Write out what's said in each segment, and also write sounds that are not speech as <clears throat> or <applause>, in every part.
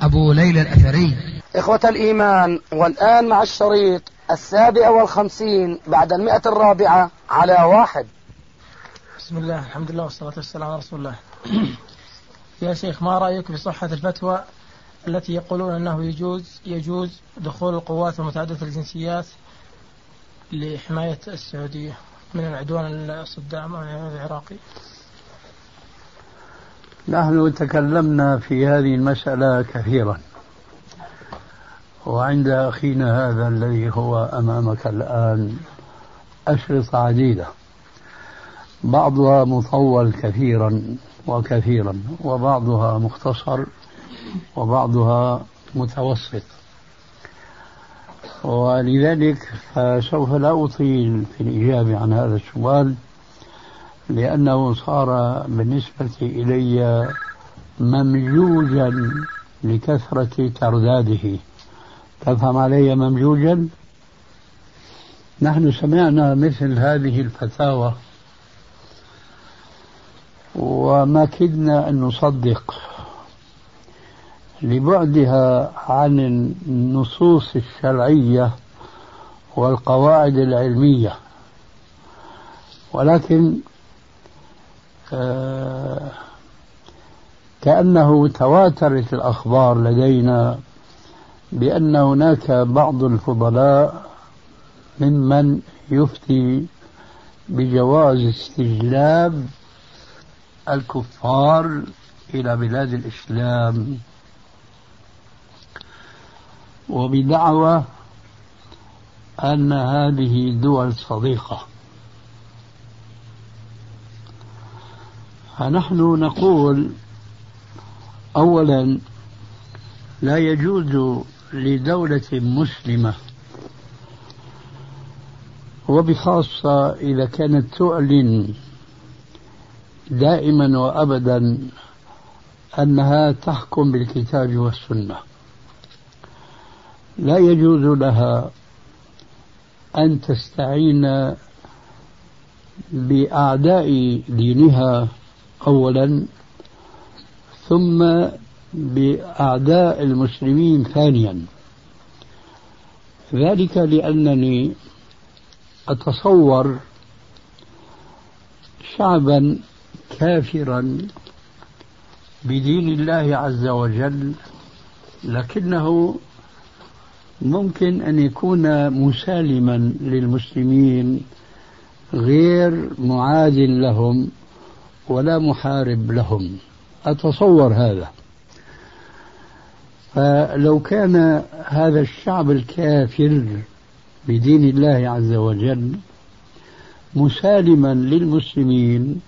أبو ليلى الأثري. إخوة الإيمان والآن مع الشريط السابع والخمسين بعد المئة الرابعة على واحد. بسم الله الحمد لله والصلاة والسلام على رسول الله. <clears throat> يا شيخ ما رأيك في صحة الفتوى التي يقولون أنه يجوز يجوز دخول القوات المتعددة الجنسيات لحماية السعودية من العدوان الصدام العراقي؟ نحن تكلمنا في هذه المسألة كثيرا. وعند أخينا هذا الذي هو أمامك الآن أشرطة عديدة. بعضها مطول كثيرا وكثيرا وبعضها مختصر وبعضها متوسط. ولذلك فسوف لا أطيل في الإجابة عن هذا السؤال. لأنه صار بالنسبة إلي ممجوجا لكثرة ترداده. تفهم علي ممجوجا نحن سمعنا مثل هذه الفتاوى. وما كدنا أن نصدق. لبعدها عن النصوص الشرعية والقواعد العلمية. ولكن كأنه تواترت الأخبار لدينا بأن هناك بعض الفضلاء ممن يفتي بجواز استجلاب الكفار إلى بلاد الإسلام. وبدعوى أن هذه دول صديقة. فنحن نقول أولا لا يجوز لدولة مسلمة وبخاصة إذا كانت تعلن دائما وأبدا أنها تحكم بالكتاب والسنة. لا يجوز لها أن تستعين بأعداء دينها أولا ثم بأعداء المسلمين ثانيا. ذلك لأنني أتصور شعبا كافرا بدين الله عز وجل لكنه ممكن أن يكون مسالما للمسلمين غير معاد لهم ولا محارب لهم. أتصور هذا. فلو كان هذا الشعب الكافر بدين الله عز وجل مسالما للمسلمين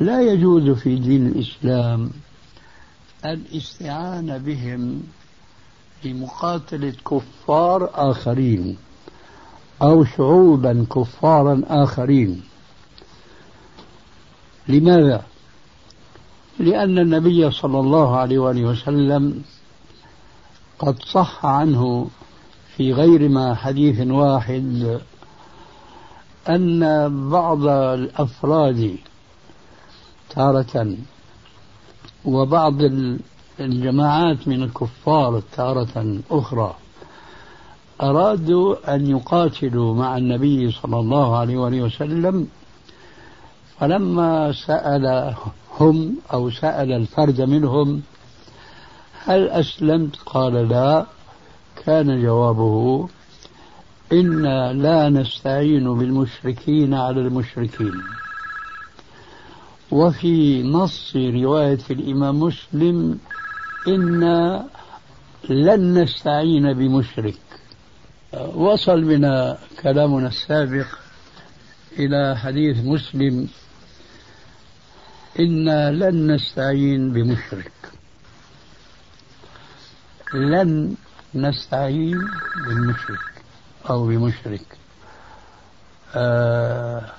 لا يجوز في دين الإسلام الاستعانة بهم لمقاتلة كفار آخرين أو شعوبا كفارا آخرين. لماذا؟ لأن النبي صلى الله عليه وآله وسلم قد صح عنه في غير ما حديث واحد أن بعض الأفراد تارة وبعض الجماعات من الكفار تارة أخرى أرادوا أن يقاتلوا مع النبي صلى الله عليه وآله وسلم فلما سألهم أو سأل الفرد منهم هل أسلمت؟ قال لا. كان جوابه إنا لا نستعين بالمشركين على المشركين. وفي نص رواية الإمام مسلم إنا لن نستعين بمشرك. وصل بنا كلامنا السابق إلى حديث مسلم إنا لن نستعين بمشرك. لن نستعين بالمشرك أو بمشرك. آه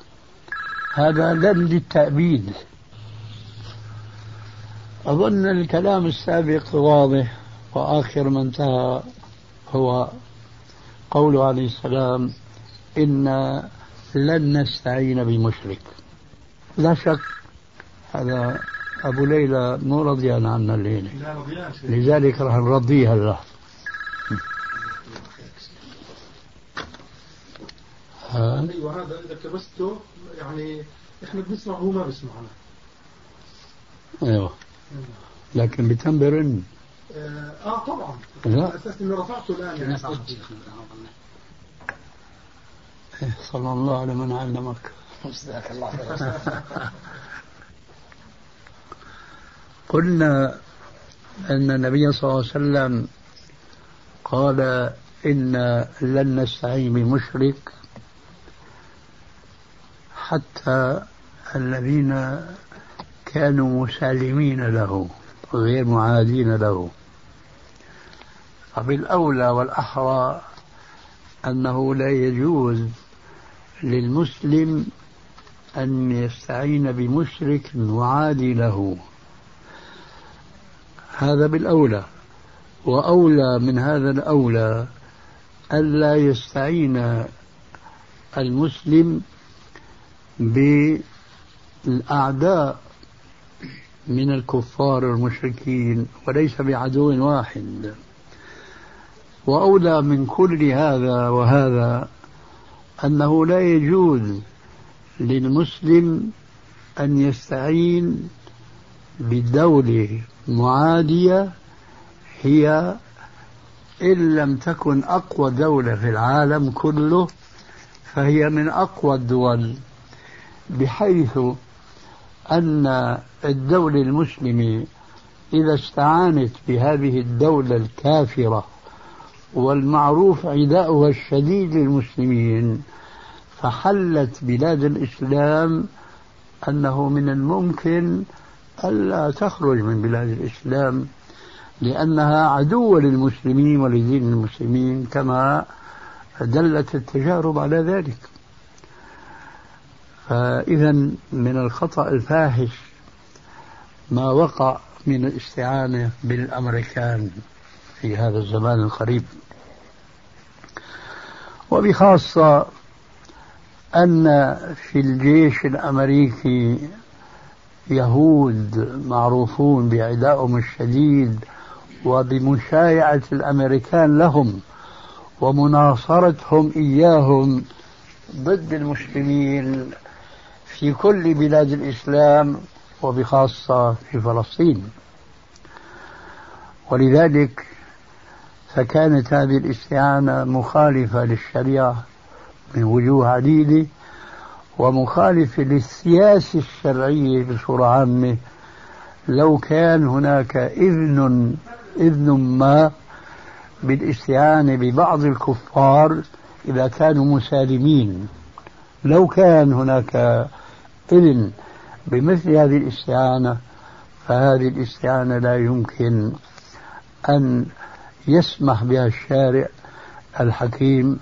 هذا لن للتأبيد. أظن الكلام السابق واضح وآخر ما انتهى هو قوله عليه السلام إنا لن نستعين بمشرك. لا شك هذا أبو ليلى مو رضيان عنا الليلة لذلك راح نرضيها له أيوه هذا إذا كبسته يعني إحنا بنسمع وهو ما بيسمعنا. أيوه. لكن بتنبرن آه, آه طبعا. لا. أساس إني رفعته الآن يعني. إيه، صلى الله على من علمك. جزاك الله خير <laughs> قلنا أن النبي صلى الله عليه وسلم قال إن لن نستعين بمشرك حتى الذين كانوا مسالمين له غير معادين له. فبالأولى والأحرى أنه لا يجوز للمسلم أن يستعين بمشرك معادي له. هذا بالأولى وأولى من هذا الأولى ألا يستعين المسلم بالأعداء من الكفار المشركين وليس بعدو واحد. وأولى من كل هذا وهذا أنه لا يجوز للمسلم أن يستعين بدولة معادية هي إن لم تكن أقوى دولة في العالم كله فهي من أقوى الدول بحيث أن الدولة المسلمة إذا استعانت بهذه الدولة الكافرة والمعروف عداؤها الشديد للمسلمين فحلت بلاد الإسلام أنه من الممكن ألا تخرج من بلاد الإسلام لأنها عدوة للمسلمين ولدين المسلمين كما دلت التجارب على ذلك. فإذا من الخطأ الفاحش ما وقع من الاستعانة بالأمريكان في هذا الزمان القريب. وبخاصة أن في الجيش الأمريكي يهود معروفون بعدائهم الشديد وبمشايعة الأمريكان لهم ومناصرتهم إياهم ضد المسلمين في كل بلاد الإسلام وبخاصة في فلسطين. ولذلك فكانت هذه الاستعانة مخالفة للشريعة من وجوه عديدة ومخالفة للسياسة الشرعية بصورة عامة لو كان هناك إذن إذن ما بالاستعانة ببعض الكفار إذا كانوا مسالمين. لو كان هناك إذن بمثل هذه الاستعانة فهذه الاستعانة لا يمكن أن يسمح بها الشارع الحكيم.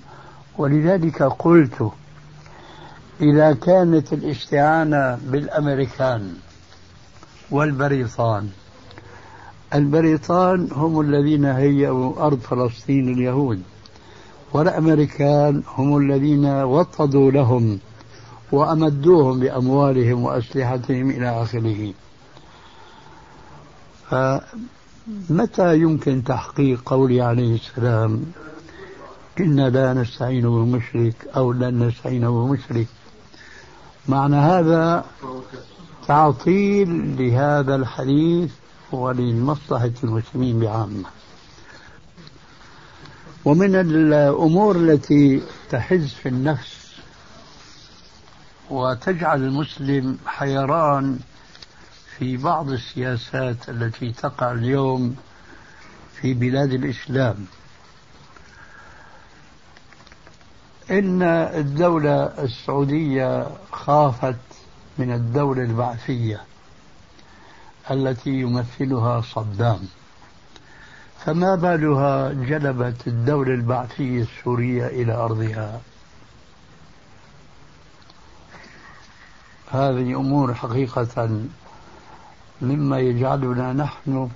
ولذلك قلت إذا كانت الاستعانة بالأمريكان والبريطان البريطان هم الذين هيئوا أرض فلسطين اليهود والأمريكان هم الذين وطدوا لهم وأمدوهم بأموالهم وأسلحتهم إلى آخره. فمتى يمكن تحقيق قولي عليه السلام إنا لا نستعين بمشرك أو لن نستعين بمشرك؟ معنى هذا تعطيل لهذا الحديث ولمصلحة المسلمين بعامة. ومن الأمور التي تحز في النفس وتجعل المسلم حيران في بعض السياسات التي تقع اليوم في بلاد الإسلام. إن الدولة السعودية خافت من الدولة البعثية التي يمثلها صدام. فما بالها جلبت الدولة البعثية السورية إلى أرضها؟ هذه أمور حقيقة مما يجعلنا نحن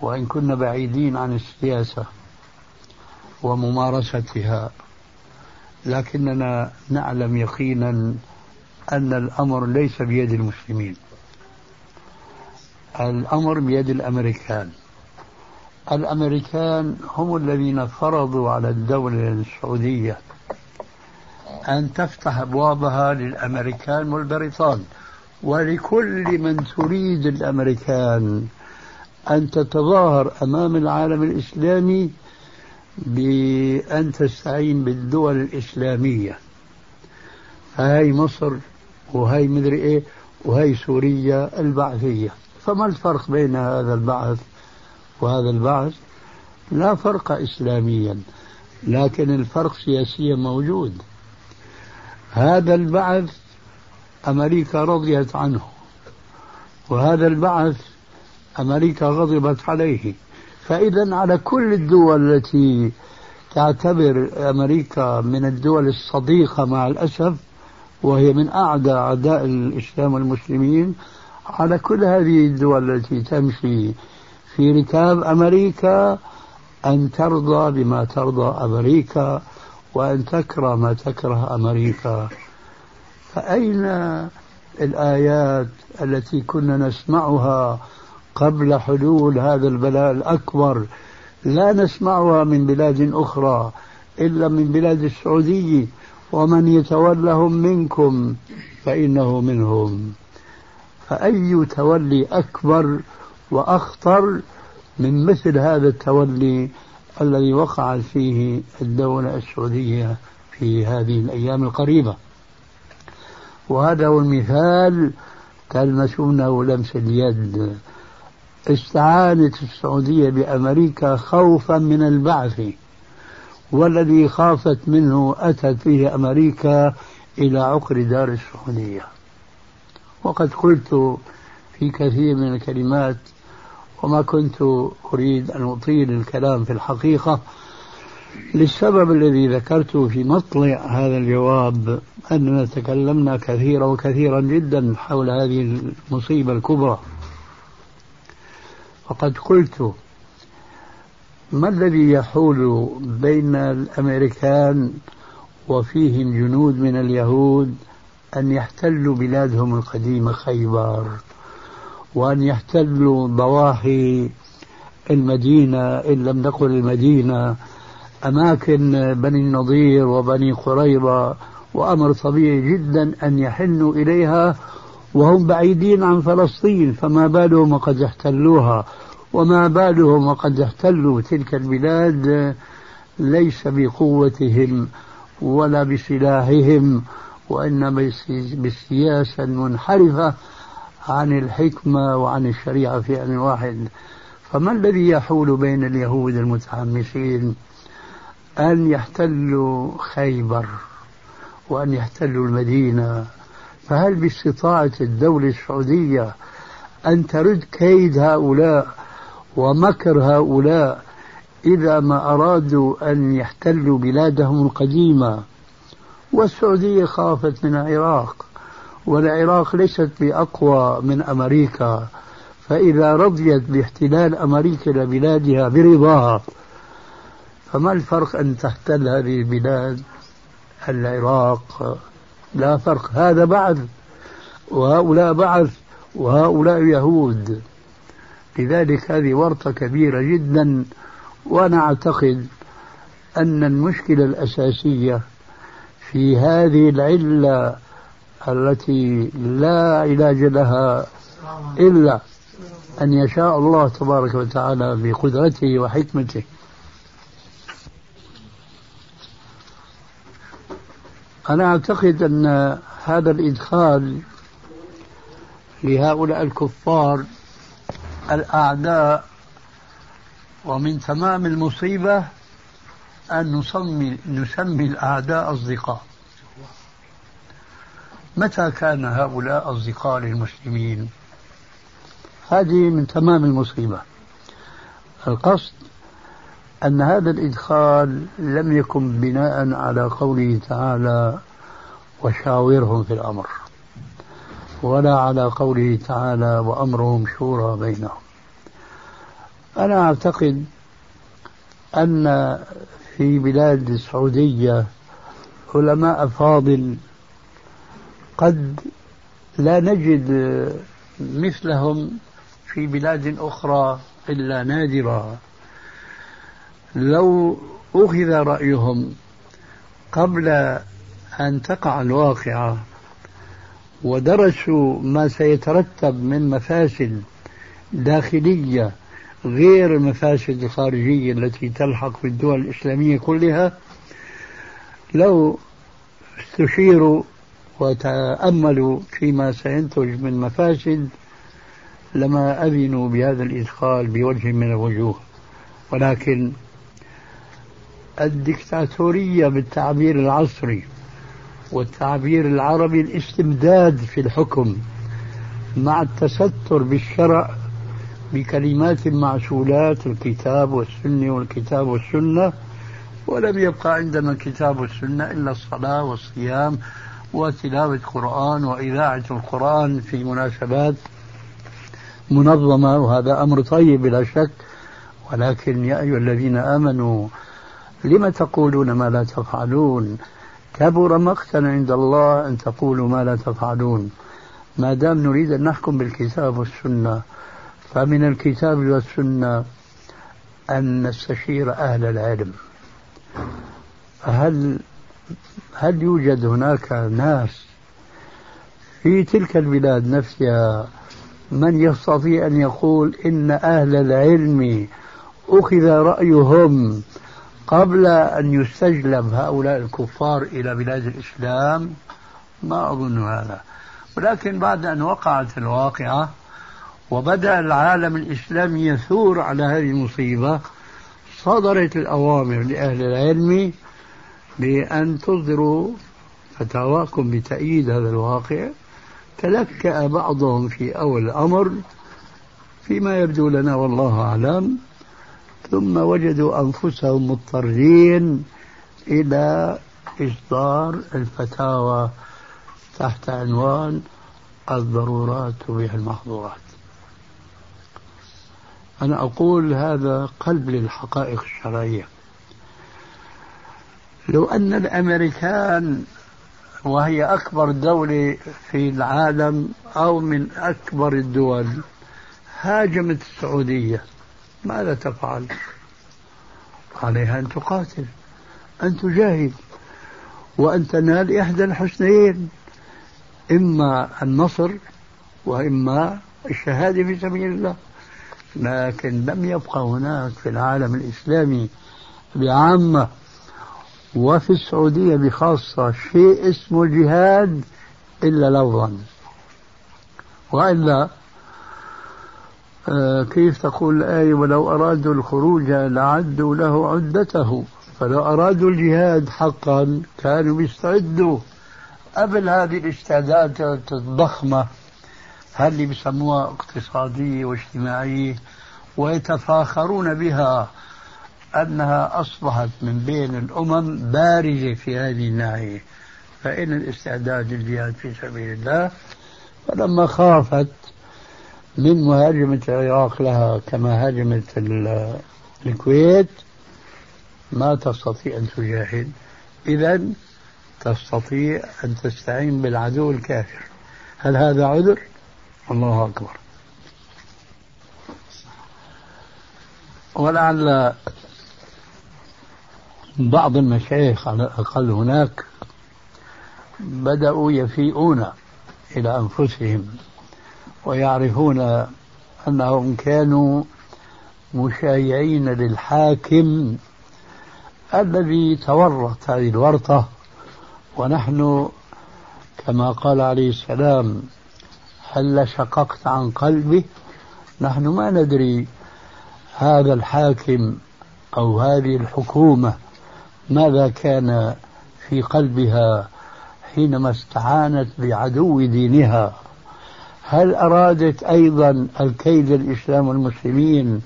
وإن كنا بعيدين عن السياسة وممارستها. لكننا نعلم يقينا أن الأمر ليس بيد المسلمين. الأمر بيد الأمريكان. الأمريكان هم الذين فرضوا على الدولة السعودية أن تفتح أبوابها للأمريكان والبريطان. ولكل من تريد الأمريكان أن تتظاهر أمام العالم الإسلامي بأن تستعين بالدول الإسلامية. هاي مصر وهي مدري إيه وهي سوريا البعثية. فما الفرق بين هذا البعث وهذا البعث؟ لا فرق إسلاميا لكن الفرق سياسيا موجود. هذا البعث أمريكا رضيت عنه وهذا البعث أمريكا غضبت عليه. فإذا على كل الدول التي تعتبر أمريكا من الدول الصديقة مع الأسف وهي من أعدى أعداء الإسلام والمسلمين على كل هذه الدول التي تمشي في ركاب أمريكا أن ترضى بما ترضى أمريكا وأن تكره ما تكره أمريكا. فأين الآيات التي كنا نسمعها قبل حلول هذا البلاء الأكبر لا نسمعها من بلاد أخرى إلا من بلاد السعودية. ومن يتولهم منكم فإنه منهم. فأي تولي أكبر وأخطر من مثل هذا التولي الذي وقعت فيه الدولة السعودية في هذه الأيام القريبة. وهذا هو المثال. تلمسونه لمس اليد. استعانت السعودية بأمريكا خوفا من البعث والذي خافت منه أتت فيه أمريكا إلى عقر دار السعودية. وقد قلت في كثير من الكلمات وما كنت أريد أن أطيل الكلام في الحقيقة. للسبب الذي ذكرته في مطلع هذا الجواب أننا تكلمنا كثيرا وكثيرا جدا حول هذه المصيبة الكبرى. فقد قلت ما الذي يحول بين الأمريكان وفيهم جنود من اليهود أن يحتلوا بلادهم القديمة خيبر وأن يحتلوا ضواحي المدينة إن لم نقل المدينة أماكن بني النضير وبني قريظة وأمر طبيعي جدا أن يحنوا إليها وهم بعيدين عن فلسطين فما بالهم وقد احتلوها وما بالهم وقد احتلوا تلك البلاد ليس بقوتهم ولا بسلاحهم وإنما بالسياسة المنحرفة عن الحكمة وعن الشريعة في آن واحد. فما الذي يحول بين اليهود المتحمسين؟ أن يحتلوا خيبر وأن يحتلوا المدينة. فهل باستطاعة الدولة السعودية أن ترد كيد هؤلاء ومكر هؤلاء إذا ما أرادوا أن يحتلوا بلادهم القديمة؟ والسعودية خافت من العراق والعراق ليست بأقوى من أمريكا فإذا رضيت باحتلال أمريكا لبلادها برضاها فما الفرق أن تحتل هذه البلاد العراق؟ لا فرق. هذا بعث وهؤلاء بعث وهؤلاء يهود. لذلك هذه ورطة كبيرة جدا وأنا أعتقد أن المشكلة الأساسية في هذه العلة التي لا علاج لها إلا أن يشاء الله تبارك وتعالى بقدرته وحكمته. أنا أعتقد أن هذا الإدخال لهؤلاء الكفار الأعداء ومن تمام المصيبة أن نسمي, نسمي الأعداء أصدقاء. متى كان هؤلاء أصدقاء للمسلمين؟ هذه من تمام المصيبة. القصد أن هذا الإدخال لم يكن بناء على قوله تعالى وشاورهم في الأمر ولا على قوله تعالى وأمرهم شورى بينهم. أنا أعتقد أن في بلاد السعودية علماء فاضل قد لا نجد مثلهم في بلاد أخرى إلا نادرا لو أخذ رأيهم قبل أن تقع الواقعة ودرسوا ما سيترتب من مفاسد داخلية غير المفاسد الخارجية التي تلحق في الدول الإسلامية كلها لو استشيروا وتأملوا فيما سينتج من مفاسد لما أذنوا بهذا الإدخال بوجه من الوجوه. ولكن الدكتاتورية بالتعبير العصري والتعبير العربي الاستمداد في الحكم مع التستر بالشرع بكلمات معسولات الكتاب والسنة والكتاب والسنة ولم يبقى عندنا الكتاب والسنة إلا الصلاة والصيام وتلاوة القرآن وإذاعة القرآن في مناسبات منظمة وهذا أمر طيب بلا شك ولكن يا أيها الذين آمنوا لم تقولون ما لا تفعلون؟ كبر مقتا عند الله أن تقولوا ما لا تفعلون. ما دام نريد أن نحكم بالكتاب والسنة فمن الكتاب والسنة أن نستشير أهل العلم. هل هل يوجد هناك ناس في تلك البلاد نفسها من يستطيع أن يقول إن أهل العلم أخذ رأيهم قبل أن يستجلب هؤلاء الكفار إلى بلاد الإسلام ما أظن هذا. ولكن بعد أن وقعت الواقعة وبدأ العالم الإسلامي يثور على هذه المصيبة صدرت الأوامر لأهل العلم بأن تصدروا فتاواكم بتأييد هذا الواقع. تلكأ بعضهم في أول الأمر فيما يبدو لنا والله أعلم. ثم وجدوا أنفسهم مضطرين إلى إصدار الفتاوى تحت عنوان الضرورات تبيح المحظورات. أنا أقول هذا قلب للحقائق الشرعية. لو أن الأمريكان وهي أكبر دولة في العالم أو من أكبر الدول هاجمت السعودية. ماذا تفعل؟ عليها أن تقاتل أن تجاهد وأن تنال إحدى الحسنيين إما النصر وإما الشهادة في سبيل الله لكن لم يبقى هناك في العالم الإسلامي بعامة وفي السعودية بخاصة شيء اسمه جهاد إلا لفظا وإلا كيف تقول الآية ولو أرادوا الخروج لعدوا له عدته فلو أرادوا الجهاد حقا كانوا بيستعدوا قبل هذه الاستعدادات الضخمة هذه بسموها اقتصادية واجتماعية؟ ويتفاخرون بها أنها أصبحت من بين الأمم بارزة في هذه الناحية. فإن الاستعداد للجهاد في سبيل الله فلما خافت من مهاجمة العراق لها كما هاجمت الكويت ما تستطيع أن تجاهد. إذا تستطيع أن تستعين بالعدو الكافر. هل هذا عذر؟ الله أكبر. ولعل بعض المشايخ على الأقل هناك بدأوا يفيئون إلى أنفسهم. ويعرفون أنهم كانوا مشايعين للحاكم الذي تورط هذه الورطة ونحن كما قال عليه السلام هل شققت عن قلبه نحن ما ندري هذا الحاكم أو هذه الحكومة ماذا كان في قلبها حينما استعانت بعدو دينها. هل أرادت أيضا الكيد الإسلام والمسلمين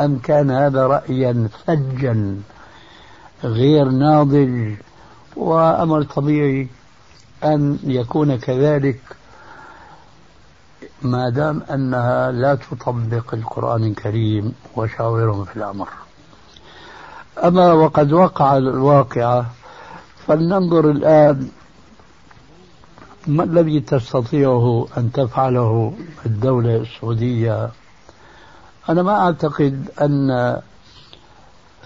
أم كان هذا رأيا فجا غير ناضج وأمر طبيعي أن يكون كذلك ما دام أنها لا تطبق القرآن الكريم وشاورهم في الأمر. أما وقد وقع الواقعة فلننظر الآن ما الذي تستطيعه أن تفعله الدولة السعودية؟ أنا ما أعتقد أن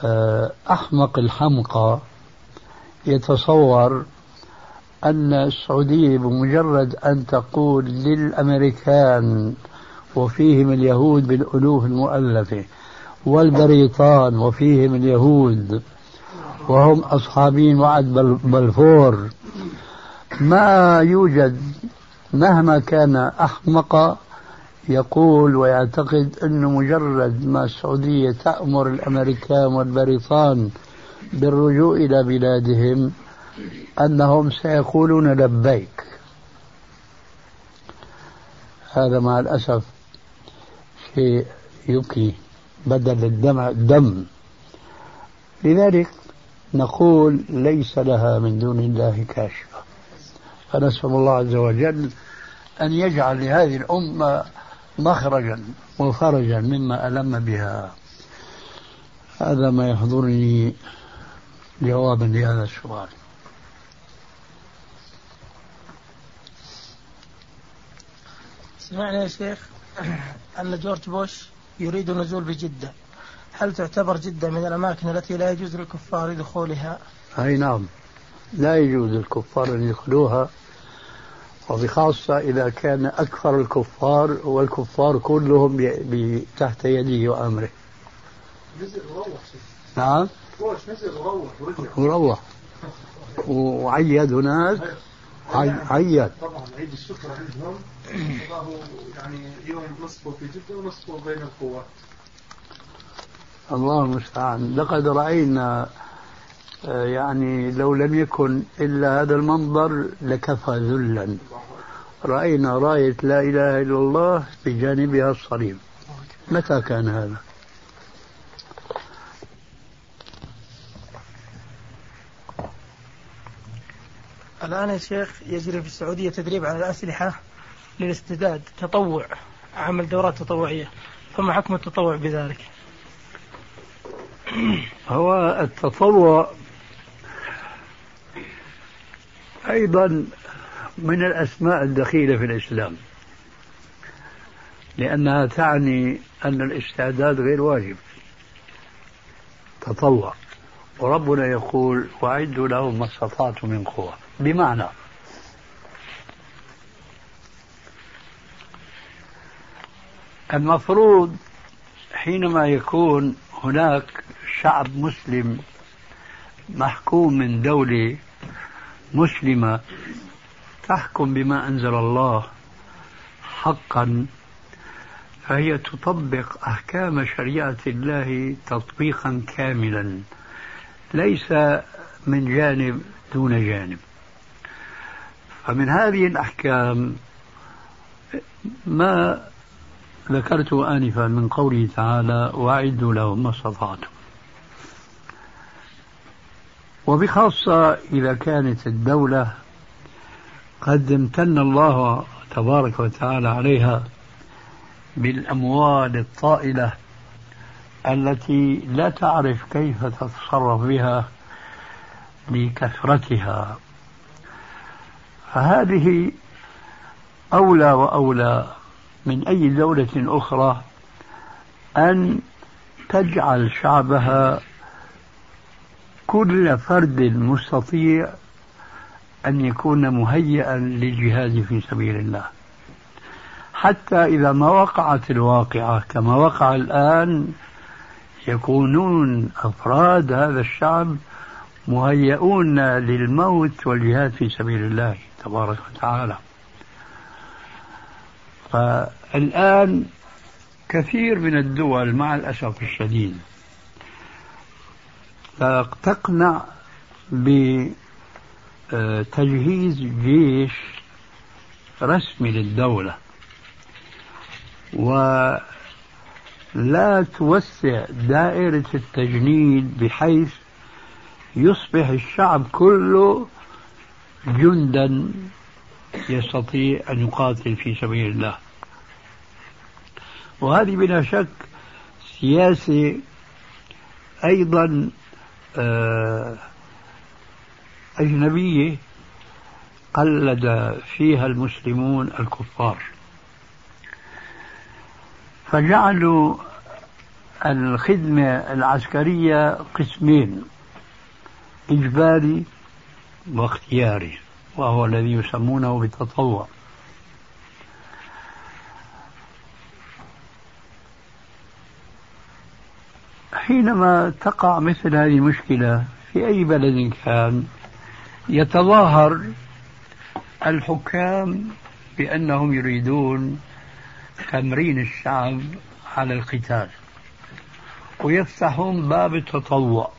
آه، أحمق الحمقى يتصور أن السعودية بمجرد أن تقول للأمريكان وفيهم اليهود بالألوف المؤلفة والبريطان وفيهم اليهود وهم أصحابين وعد بلفور ما يوجد مهما كان أحمق يقول ويعتقد أنه مجرد ما السعودية تأمر الأمريكان والبريطان بالرجوع إلى بلادهم أنهم سيقولون لبيك. هذا مع الأسف شيء يبكي بدل الدمع دم لذلك نقول ليس لها من دون الله كاشفة فنسأل الله عز وجل أن يجعل لهذه الأمة مخرجا وفرجا مما ألم بها. هذا ما يحضرني جوابا لهذا السؤال. سمعنا يا شيخ. أن جورج بوش يريد النزول بجدة. هل تعتبر جدة من الأماكن التي لا يجوز للكفار دخولها؟ أي نعم. لا يجوز للكفار أن يدخلوها. وبخاصة إذا كان أكثر الكفار والكفار كلهم تحت يده وأمره. نزل وروح نعم؟ نزل وروح ورجع وروح وعيد هناك. عيد طبعا عيد. الشكر عندهم يعني يوم نصفه في جدة ونصفه بين القوات الله المستعان. لقد رأينا يعني لو لم يكن إلا هذا المنظر لكفى ذلا. رأينا راية لا إله إلا الله بجانبها الصليب. متى كان هذا؟ الآن يا شيخ يجري في السعودية تدريب على الأسلحة للاستعداد تطوع عمل دورات تطوعية. فما حكم التطوع بذلك؟ هو التطوع أيضا من الأسماء الدخيلة في الإسلام لأنها تعني أن الاستعداد غير واجب تطوع. وربنا يقول وأعدوا لهم ما استطعتم من قوة. بمعنى المفروض حينما يكون هناك شعب مسلم محكوم من دولة مسلمة تحكم بما أنزل الله حقا فهي تطبق أحكام شريعة الله تطبيقا كاملا ليس من جانب دون جانب. فمن هذه الأحكام ما ذكرته آنفا من قوله تعالى وأعدوا لهم ما استطعتم وبخاصة إذا كانت الدولة قد امتن الله تبارك وتعالى عليها بالأموال الطائلة التي لا تعرف كيف تتصرف بها لكثرتها. فهذه أولى وأولى من أي دولة أخرى أن تجعل شعبها كل فرد مستطيع أن يكون مهيئا للجهاد في سبيل الله. حتى إذا ما وقعت الواقعة كما وقع الآن يكونون أفراد هذا الشعب مهيئون للموت والجهاد في سبيل الله تبارك وتعالى. فالآن كثير من الدول مع الأسف الشديد تقنع بتجهيز جيش رسمي للدولة. لا توسع دائرة التجنيد بحيث يصبح الشعب كله جندا يستطيع أن يقاتل في سبيل الله. وهذه بلا شك سياسة أيضا أجنبية قلد فيها المسلمون الكفار. فجعلوا الخدمة العسكرية قسمين إجباري واختياري وهو الذي يسمونه بالتطوع حينما تقع مثل هذه المشكلة في أي بلد كان يتظاهر الحكام بأنهم يريدون تمرين الشعب على القتال ويفتحون باب التطوع.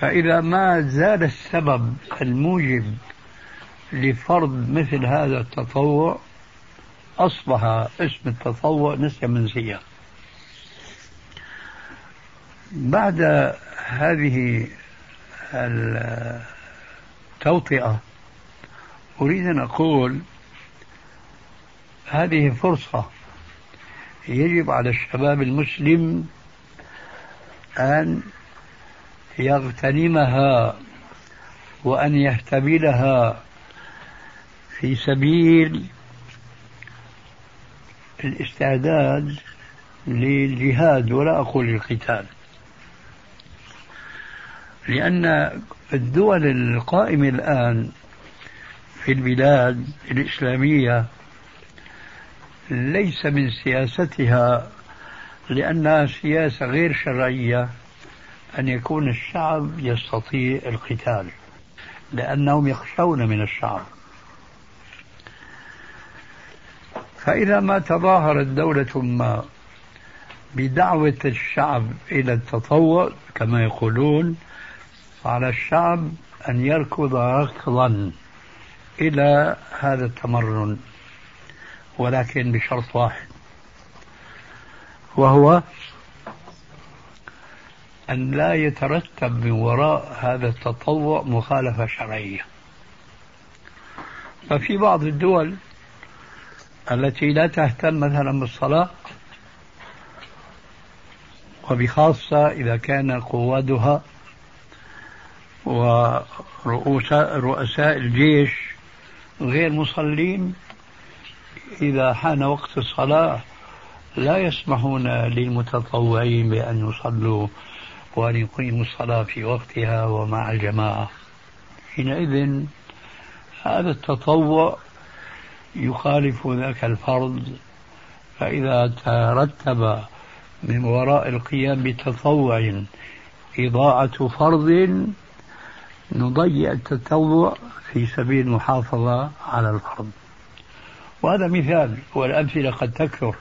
فإذا ما زال السبب الموجب لفرض مثل هذا التطوع أصبح اسم التطوع نسيا منسيا بعد هذه التوطئة أريد أن أقول هذه فرصة يجب على الشباب المسلم أن يغتنمها وأن يهتبلها في سبيل الاستعداد للجهاد ولا أقول القتال. لأن الدول القائمة الآن في البلاد الإسلامية ليس من سياستها لأنها سياسة غير شرعية أن يكون الشعب يستطيع القتال لأنهم يخشون من الشعب. فإذا ما تظاهرت دولة ما بدعوة الشعب إلى التطوع كما يقولون فعلى الشعب أن يركض ركضا إلى هذا التمرن ولكن بشرط واحد وهو أن لا يترتب من وراء هذا التطوع مخالفة شرعية. ففي بعض الدول التي لا تهتم مثلا بالصلاة وبخاصة إذا كان قوادها ورؤساء رؤساء الجيش غير مصلين. إذا حان وقت الصلاة لا يسمحون للمتطوعين بأن يصلوا وأن يقيموا الصلاة في وقتها ومع الجماعة. حينئذ هذا التطوع يخالف ذاك الفرض. فإذا ترتب من وراء القيام بتطوع إضاعة فرض نضيع التطوع في سبيل المحافظة على الفرض. وهذا مثال والأمثلة قد تكثر.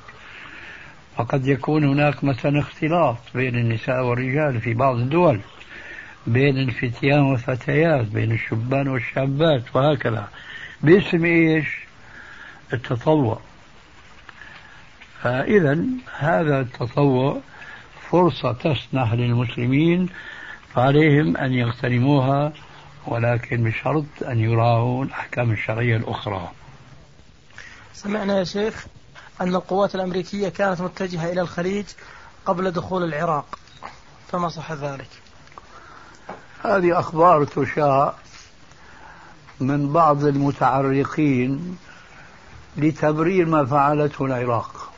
فقد يكون هناك مثلا اختلاط بين النساء والرجال في بعض الدول بين الفتيان والفتيات بين الشبان والشابات وهكذا. باسم إيش؟ التطوع. فإذا هذا التطوع فرصة تسنح للمسلمين فعليهم أن يغتنموها ولكن بشرط أن يراعوا الأحكام الشرعية الأخرى. سمعنا يا شيخ أن القوات الأمريكية كانت متجهة إلى الخليج قبل دخول العراق. فما صح ذلك؟ هذه أخبار تشاع من بعض المتعرقين لتبرير ما فعلته العراق.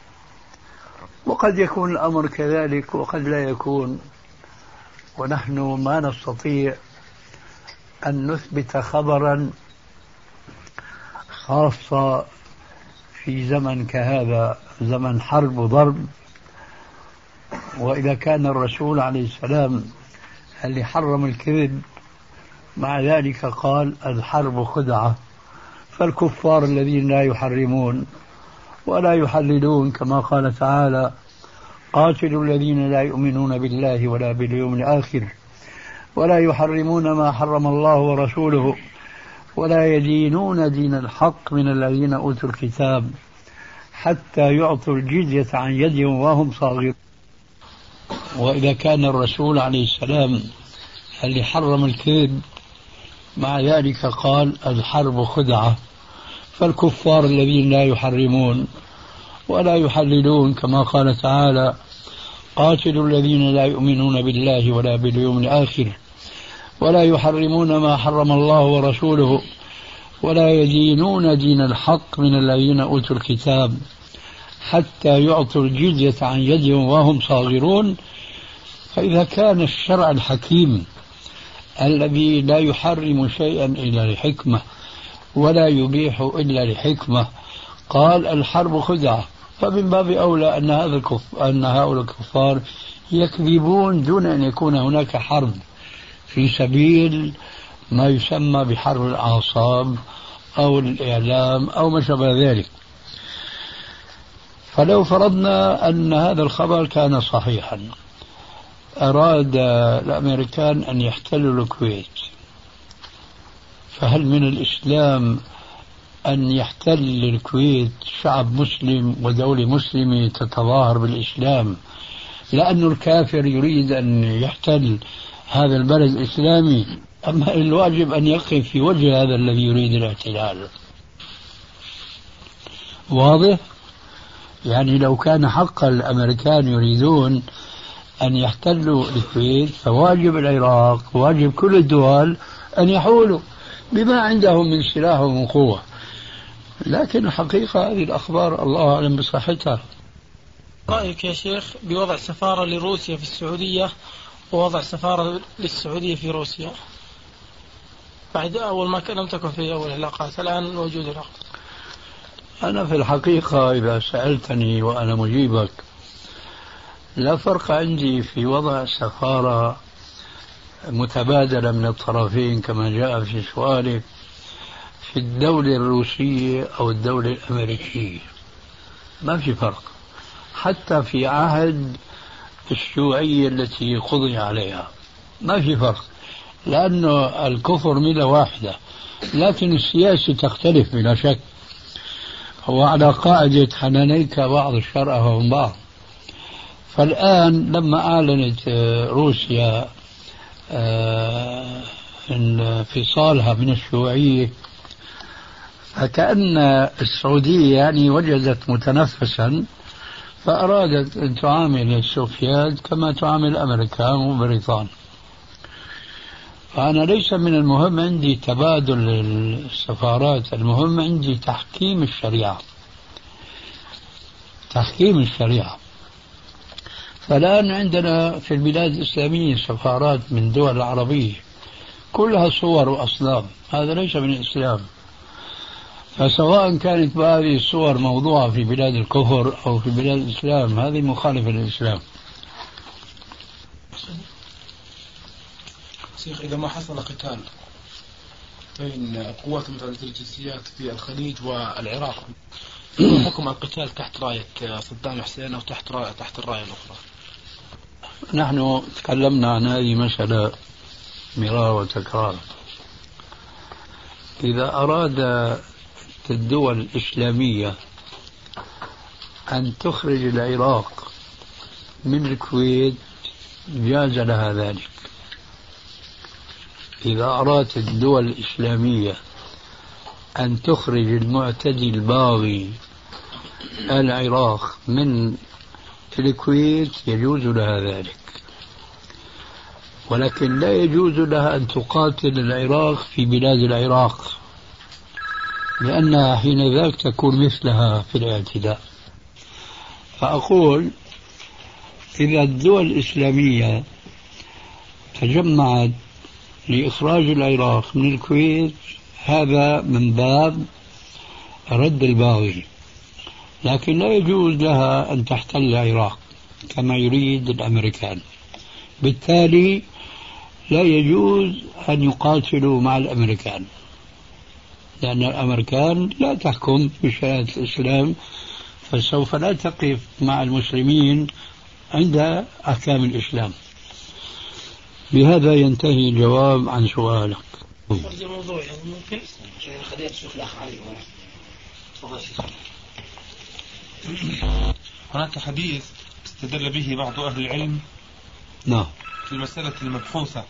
وقد يكون الأمر كذلك وقد لا يكون. ونحن ما نستطيع أن نثبت خبرا خاصة في زمن كهذا زمن حرب وضرب وإذا كان الرسول عليه السلام اللي حرم الكذب مع ذلك قال الحرب خدعة. فالكفار الذين لا يحرمون ولا يحللون كما قال تعالى قاتلوا الذين لا يؤمنون بالله ولا باليوم الآخر ولا يحرمون ما حرم الله ورسوله ولا يدينون دين الحق من الذين أوتوا الكتاب حتى يعطوا الجزية عن يد وهم صاغرون. وإذا كان الرسول عليه السلام اللي حرم الكذب مع ذلك قال الحرب خدعة فالكفار الذين لا يحرمون ولا يحللون كما قال تعالى قاتلوا الذين لا يؤمنون بالله ولا باليوم الآخر ولا يحرمون ما حرم الله ورسوله ولا يدينون دين الحق من الذين أوتوا الكتاب حتى يعطوا الجزية عن يد وهم صاغرون. فإذا كان الشرع الحكيم الذي لا يحرم شيئا إلا لحكمة ولا يبيح إلا لحكمة قال الحرب خدعة فمن باب أولى أن هذا الكف... أن هؤلاء الكفار يكذبون دون أن يكون هناك حرب في سبيل ما يسمى بحرب الأعصاب أو الإعلام أو ما شابه ذلك. فلو فرضنا أن هذا الخبر كان صحيحا أراد الأمريكان أن يحتلوا الكويت فهل من الإسلام أن يحتل الكويت شعب مسلم ودولة مسلمة تتظاهر بالإسلام. لأن الكافر يريد أن يحتل هذا البلد الإسلامي أما الواجب أن يقف في وجه هذا الذي يريد الاحتلال. واضح؟ يعني لو كان حق الأمريكان يريدون أن يحتلوا الكويت فواجب العراق واجب كل الدول أن يحولوا. بما عندهم من سلاح ومن قوة. لكن الحقيقة هذه الأخبار الله أعلم بصحتها. رأيك يا شيخ بوضع سفارة لروسيا في السعودية ووضع سفارة للسعودية في روسيا؟ بعد أول ما لم تكن في أول العلاقات الآن موجود العقد أنا في الحقيقة إذا سألتني وأنا مجيبك لا فرق عندي في وضع سفارة متبادلة من الطرفين كما جاء في سؤالك في الدولة الروسية أو الدولة الأمريكية. ما في فرق. حتى في عهد الشيوعية التي قضي عليها. ما في فرق. لأنه الكفر ملة واحدة. لكن السياسة تختلف بلا شك. وعلى قاعدة حنانيك بعض الشرع هم بعض. فالآن لما أعلنت روسيا آه، انفصالها من الشيوعية فكأن السعودية يعني وجدت متنفسا فأرادت أن تعامل السوفيات كما تعامل الأمريكان وبريطانيا فأنا ليس من المهم عندي تبادل السفارات المهم عندي تحكيم الشريعة. تحكيم الشريعة. فالآن عندنا في البلاد الإسلامية سفارات من دول العربية كلها صور وأصنام. هذا ليس من الإسلام. فسواء كانت هذه الصور موضوعة في بلاد الكفر أو في بلاد الإسلام هذه مخالفة للإسلام. شيخ إذا ما حصل قتال بين قوات متعددة الجنسيات في الخليج والعراق <coughs> حكم القتال تحت راية صدام حسين أو تحت راية تحت الراية الأخرى؟ نحن تكلمنا عن هذه المسألة مرارا وتكرارا إذا أراد الدول الإسلامية أن تخرج العراق من الكويت جاز لها ذلك. إذا أرادت الدول الإسلامية أن تخرج المعتدي الباغي العراق من الكويت يجوز لها ذلك. ولكن لا يجوز لها أن تقاتل العراق في بلاد العراق. لأنها حين ذاك تكون مثلها في الاعتداء. فأقول إذا الدول الإسلامية تجمعت لإخراج العراق من الكويت هذا من باب رد الباغي. لكن لا يجوز لها أن تحتل العراق كما يريد الأمريكان. بالتالي لا يجوز أن يقاتلوا مع الأمريكان. لأن الأمريكان لا تحكم بشريعة الإسلام فسوف لا تقف مع المسلمين عند أحكام الإسلام. بهذا ينتهي الجواب عن سؤالك. الموضوع ممكن؟ خلينا نشوف الأخ علي تفضل هناك حديث استدل به بعض أهل العلم نعم. في المسألة المبحوثة.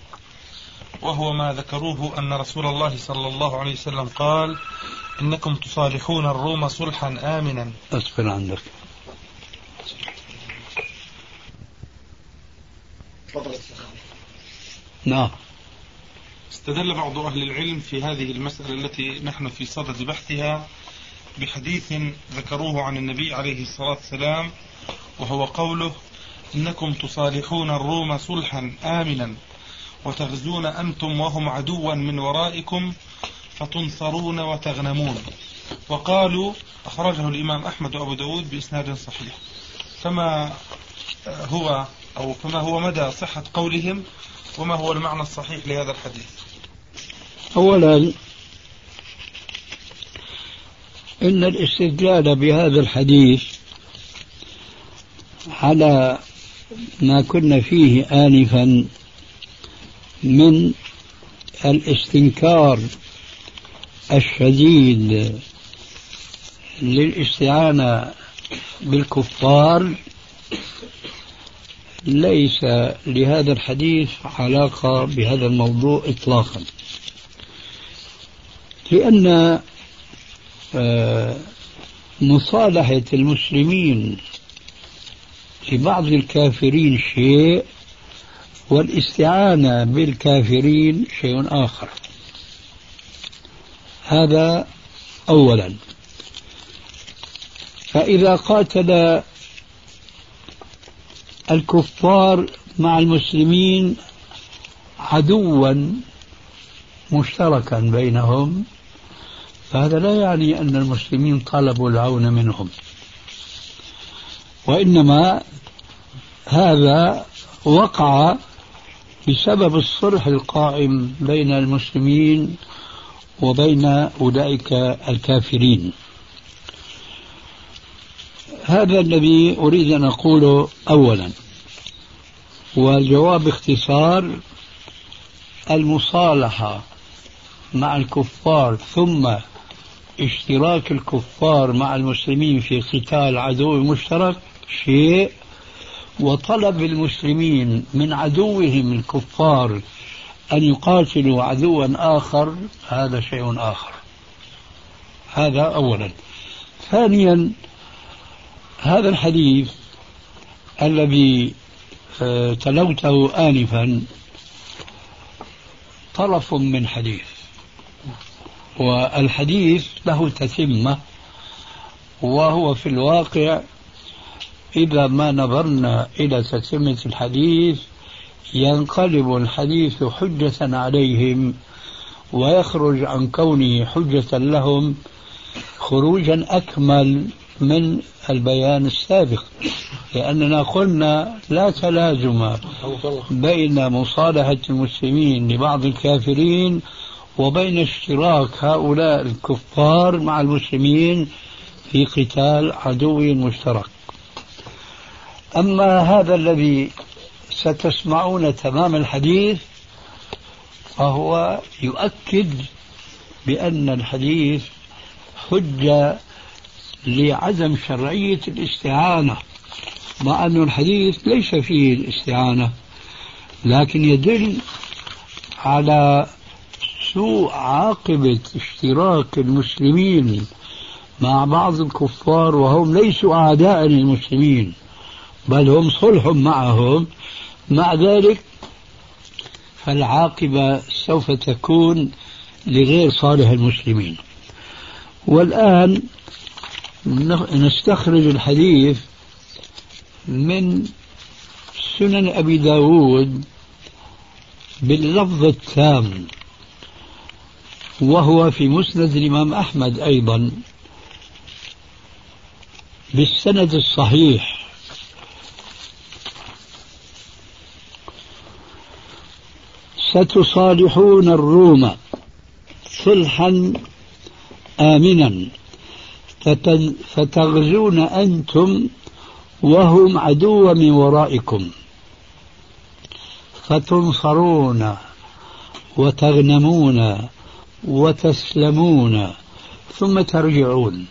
وهو ما ذكروه أن رسول الله صلى الله عليه وسلم قال إنكم تصالحون الروم صلحا آمنا. أصبر عندك. نعم. استدل بعض أهل العلم في هذه المسألة التي نحن في صدد بحثها بحديث ذكروه عن النبي عليه الصلاة والسلام وهو قوله إنكم تصالحون الروم صلحا آمنا. وتغزون أنتم وهم عدوا من ورائكم فتنصرون وتغنمون. وقالوا أخرجه الإمام أحمد وأبو داود بإسناد صحيح. فما هو أو فما هو مدى صحة قولهم وما هو المعنى الصحيح لهذا الحديث؟ أولا إن الاستدلال بهذا الحديث على ما كنا فيه آنفا من الاستنكار الشديد للاستعانة بالكفار ليس لهذا الحديث علاقة بهذا الموضوع إطلاقا. لأن آه، مصالحة المسلمين لبعض الكافرين شيء والاستعانة بالكافرين شيء آخر. هذا أولا. فإذا قاتل الكفار مع المسلمين عدوا مشتركا بينهم فهذا لا يعني أن المسلمين طلبوا العون منهم. وإنما هذا وقع بسبب الصلح القائم بين المسلمين وبين أولئك الكافرين. هذا الذي أريد أن أقوله أولا والجواب باختصار المصالحة مع الكفار ثم اشتراك الكفار مع المسلمين في قتال عدو مشترك شيء وطلب المسلمين من عدوهم الكفار أن يقاتلوا عدوا آخر هذا شيء آخر. هذا أولا. ثانيا هذا الحديث الذي آه، تلوته آنفا طرف من حديث. والحديث له تتمة وهو في الواقع إذا ما نظرنا إلى تتمة الحديث ينقلب الحديث حجة عليهم ويخرج عن كونه حجة لهم خروجا أكمل من البيان السابق. لأننا قلنا لا تلازم بين مصالحة المسلمين لبعض الكافرين وبين اشتراك هؤلاء الكفار مع المسلمين في قتال عدو مشترك. أما هذا الذي ستسمعون تمام الحديث فهو يؤكد بأن الحديث حجة لعدم شرعية الاستعانة مع أن الحديث ليس فيه الاستعانة لكن يدل على سوء عاقبة اشتراك المسلمين مع بعض الكفار وهم ليسوا أعداء للمسلمين. بل هم صلح معهم. مع ذلك فالعاقبة سوف تكون لغير صالح المسلمين. والآن نستخرج الحديث من سنن أبي داود باللفظ التام وهو في مسند الإمام أحمد أيضا بالسند الصحيح. ستصالحون الروم صلحا آمنا. فتغزون أنتم وهم عدو من ورائكم. فتنصرون وتغنمون وتسلمون ثم ترجعون.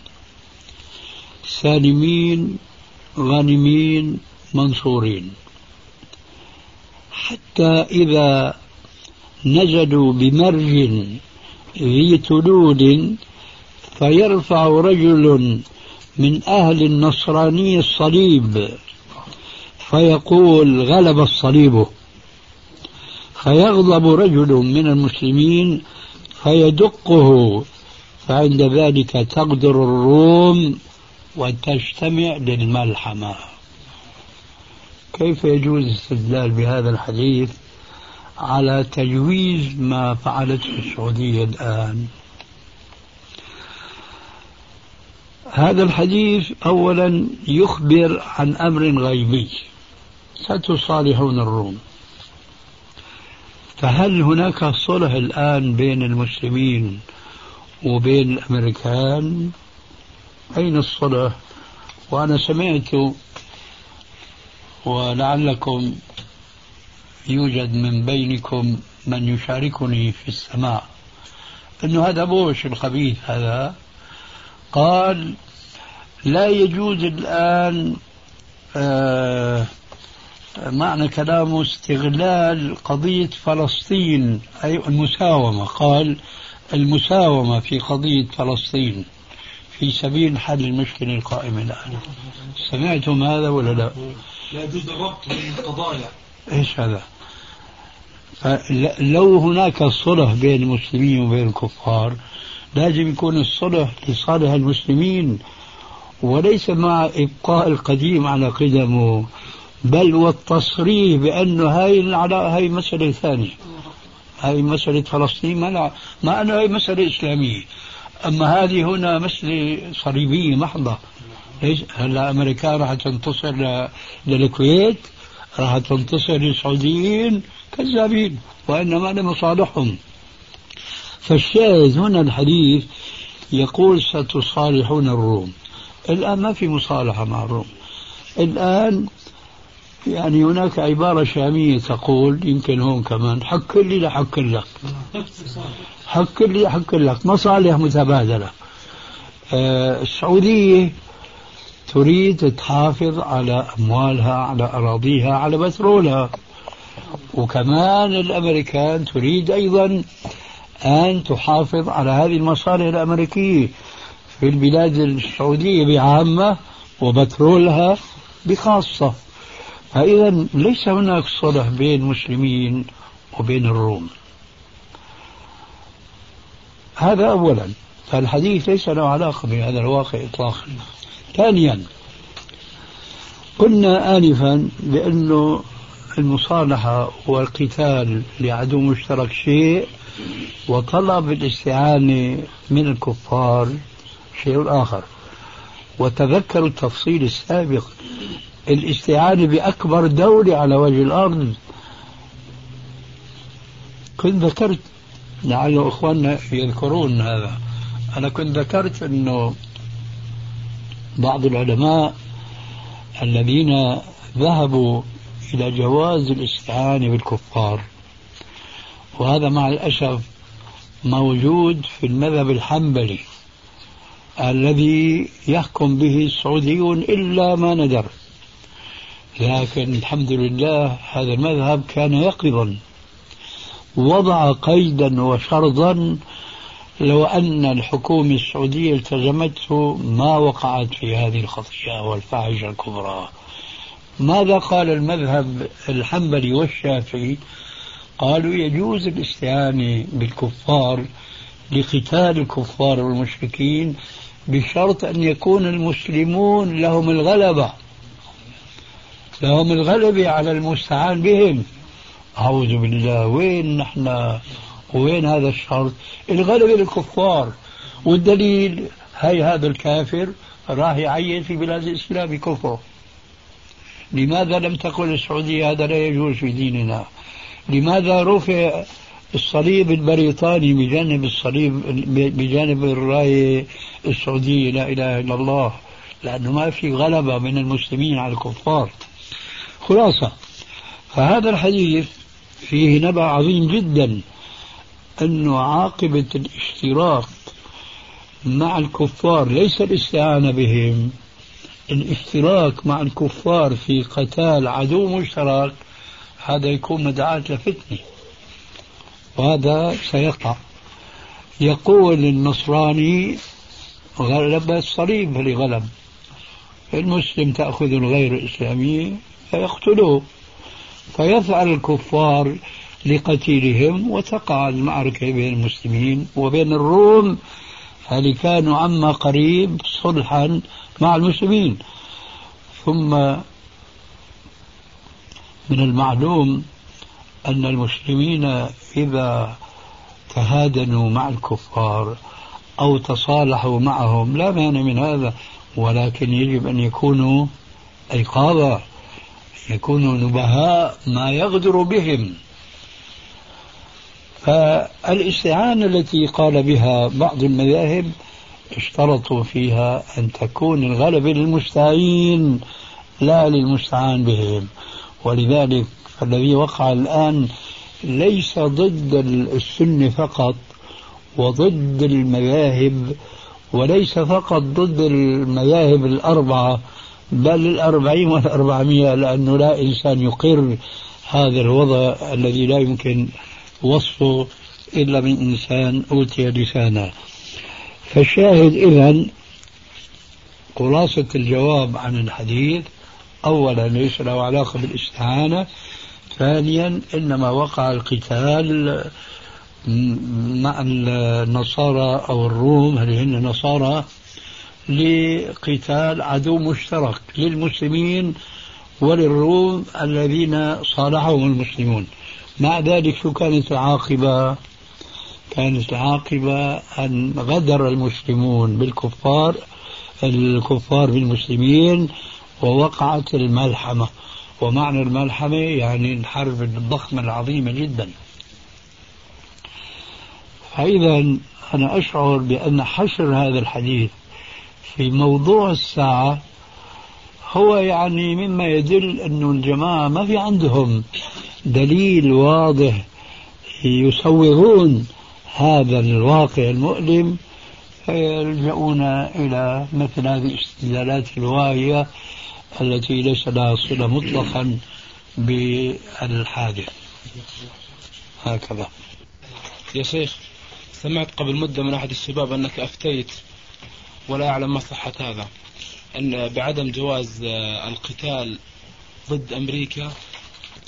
سالمين غانمين منصورين. حتى إذا نزلوا بمرج ذي تلول فيرفع رجل من أهل النصراني الصليب فيقول غلب الصليب. فيغضب رجل من المسلمين فيدقه فعند ذلك تقدر الروم وتجتمع للملحمة. كيف يجوز الاستدلال بهذا الحديث؟ على تجويز ما فعلته السعودية الآن. هذا الحديث أولا يخبر عن أمر غيبي ستصالحون الروم. فهل هناك صلح الآن بين المسلمين وبين الأمريكان؟ أين الصلح؟ وأنا سمعت ولعلكم يوجد من بينكم من يشاركني في السماع أنه هذا بوش الخبيث هذا. قال لا يجوز الآن آه معنى كلامه استغلال قضية فلسطين أي المساومة. قال المساومة في قضية فلسطين في سبيل حل المشكلة القائمة الآن. سمعتم هذا ولا لا؟ لا يجوز الربط بين القضايا. إيش هذا؟ فلو هناك صلح بين المسلمين وبين الكفار لازم يكون الصلح لصالح المسلمين. وليس مع إبقاء القديم على قدمه بل والتصريح بأنه هاي هاي مسألة ثانية. هاي مسألة فلسطين ما ما أنه هاي مسألة إسلامية. أما هذه هنا مسألة صليبية محضة. ليش هلا أمريكا راح تنتصر للكويت؟ راح تنتصر للسعوديين كذابين وإنما لمصالحهم. فالشاهد هنا الحديث يقول ستصالحون الروم. الآن ما في مصالحة مع الروم. الآن يعني هناك عبارة شامية تقول يمكن هون كمان حك لي لحك لك. حك لي حك لك. مصالح متبادلة. آه السعودية تريد تحافظ على أموالها على أراضيها على بترولها. وكمان الأمريكان تريد أيضا أن تحافظ على هذه المصالح الأمريكية. في البلاد السعودية بعامة وبترولها بخاصة. فإذا ليس هناك صلح بين المسلمين وبين الروم. هذا أولا. فالحديث ليس له علاقة بهذا الواقع إطلاقا. ثانيا قلنا آنفا بأنه المصالحة والقتال لعدو مشترك شيء وطلب الاستعانة من الكفار شيء آخر. وتذكروا التفصيل السابق الاستعانة بأكبر دولة على وجه الأرض. كنت ذكرت لعل إخواننا يذكرون هذا. أنا كنت ذكرت أنه بعض العلماء الذين ذهبوا إلى جواز الاستعانة بالكفار. وهذا مع الأسف موجود في المذهب الحنبلي الذي يحكم به السعوديون إلا ما ندر لكن الحمد لله هذا المذهب كان يقظا وضع قيدا وشرطا لو أن الحكومة السعودية التزمته ما وقعت في هذه الخطيئة والفاحشة الكبرى. ماذا قال المذهب الحنبلي والشافعي؟ قالوا يجوز الاستعانة بالكفار لقتال الكفار والمشركين بشرط أن يكون المسلمون لهم الغلبة. لهم الغلبة على المستعان بهم. أعوذ بالله. وين نحن؟ وين هذا الشرط؟ الغلبة للكفار والدليل هي هذا الكافر راح يعين في بلاد الإسلام بكفره. لماذا لم تقل السعودية هذا لا يجوز في ديننا؟ لماذا رفع الصليب البريطاني بجانب الصليب بجانب الراية السعودية لا إله إلا الله؟ لأنه ما في غلبة من المسلمين على الكفار. خلاصة فهذا الحديث فيه نبأ عظيم جدا. أنه عاقبة الاشتراك مع الكفار ليس الاستعانة بهم. الاشتراك مع الكفار في قتال عدو مشترك هذا يكون مدعاة لفتنة وهذا سيقع. يقول النصراني غلب الصليب فلغلب المسلم تأخذ الغير الإسلامي فيقتلوه فيفعل الكفار لقتيلهم وتقع المعركة بين المسلمين وبين الروم هل كانوا عما قريب صلحا مع المسلمين. ثم من المعلوم أن المسلمين إذا تهادنوا مع الكفار أو تصالحوا معهم لا مانع من هذا ولكن يجب أن يكونوا أيقاظا يكونوا نبهاء ما يغدر بهم. فالاستعانة التي قال بها بعض المذاهب اشترطوا فيها أن تكون الغلبة للمستعين لا للمستعان بهم. ولذلك فالذي وقع الآن ليس ضد السنة فقط وضد المذاهب وليس فقط ضد المذاهب الأربعة بل الأربعين والأربعمية لأنه لا إنسان يقر هذا الوضع الذي لا يمكن وصفه إلا من إنسان أوتي لسانا فالشاهد إذا خلاصة الجواب عن الحديث. أولا ليس له علاقة بالإستعانة. ثانيا إنما وقع القتال مع النصارى أو الروم. هل هن نصارى لقتال عدو مشترك للمسلمين وللروم الذين صالحهم المسلمون. مع ذلك شو كانت العاقبة؟ كانت العاقبة أن غدر المسلمون بالكفار الكفار بالمسلمين ووقعت الملحمة. ومعنى الملحمة يعني الحرب الضخمة العظيمة جدا. فإذا أنا أشعر بأن حشر هذا الحديث في موضوع الساعة هو يعني مما يدل أن الجماعة ما في عندهم دليل واضح يسوغون هذا الواقع المؤلم فيلجؤون إلى مثل هذه الاستدلالات الواهية التي ليس لها صلة مطلقا بالحادث. هكذا. يا شيخ سمعت قبل مدة من أحد الشباب أنك أفتيت ولا أعلم ما صحة هذا. أن بعدم جواز القتال ضد أمريكا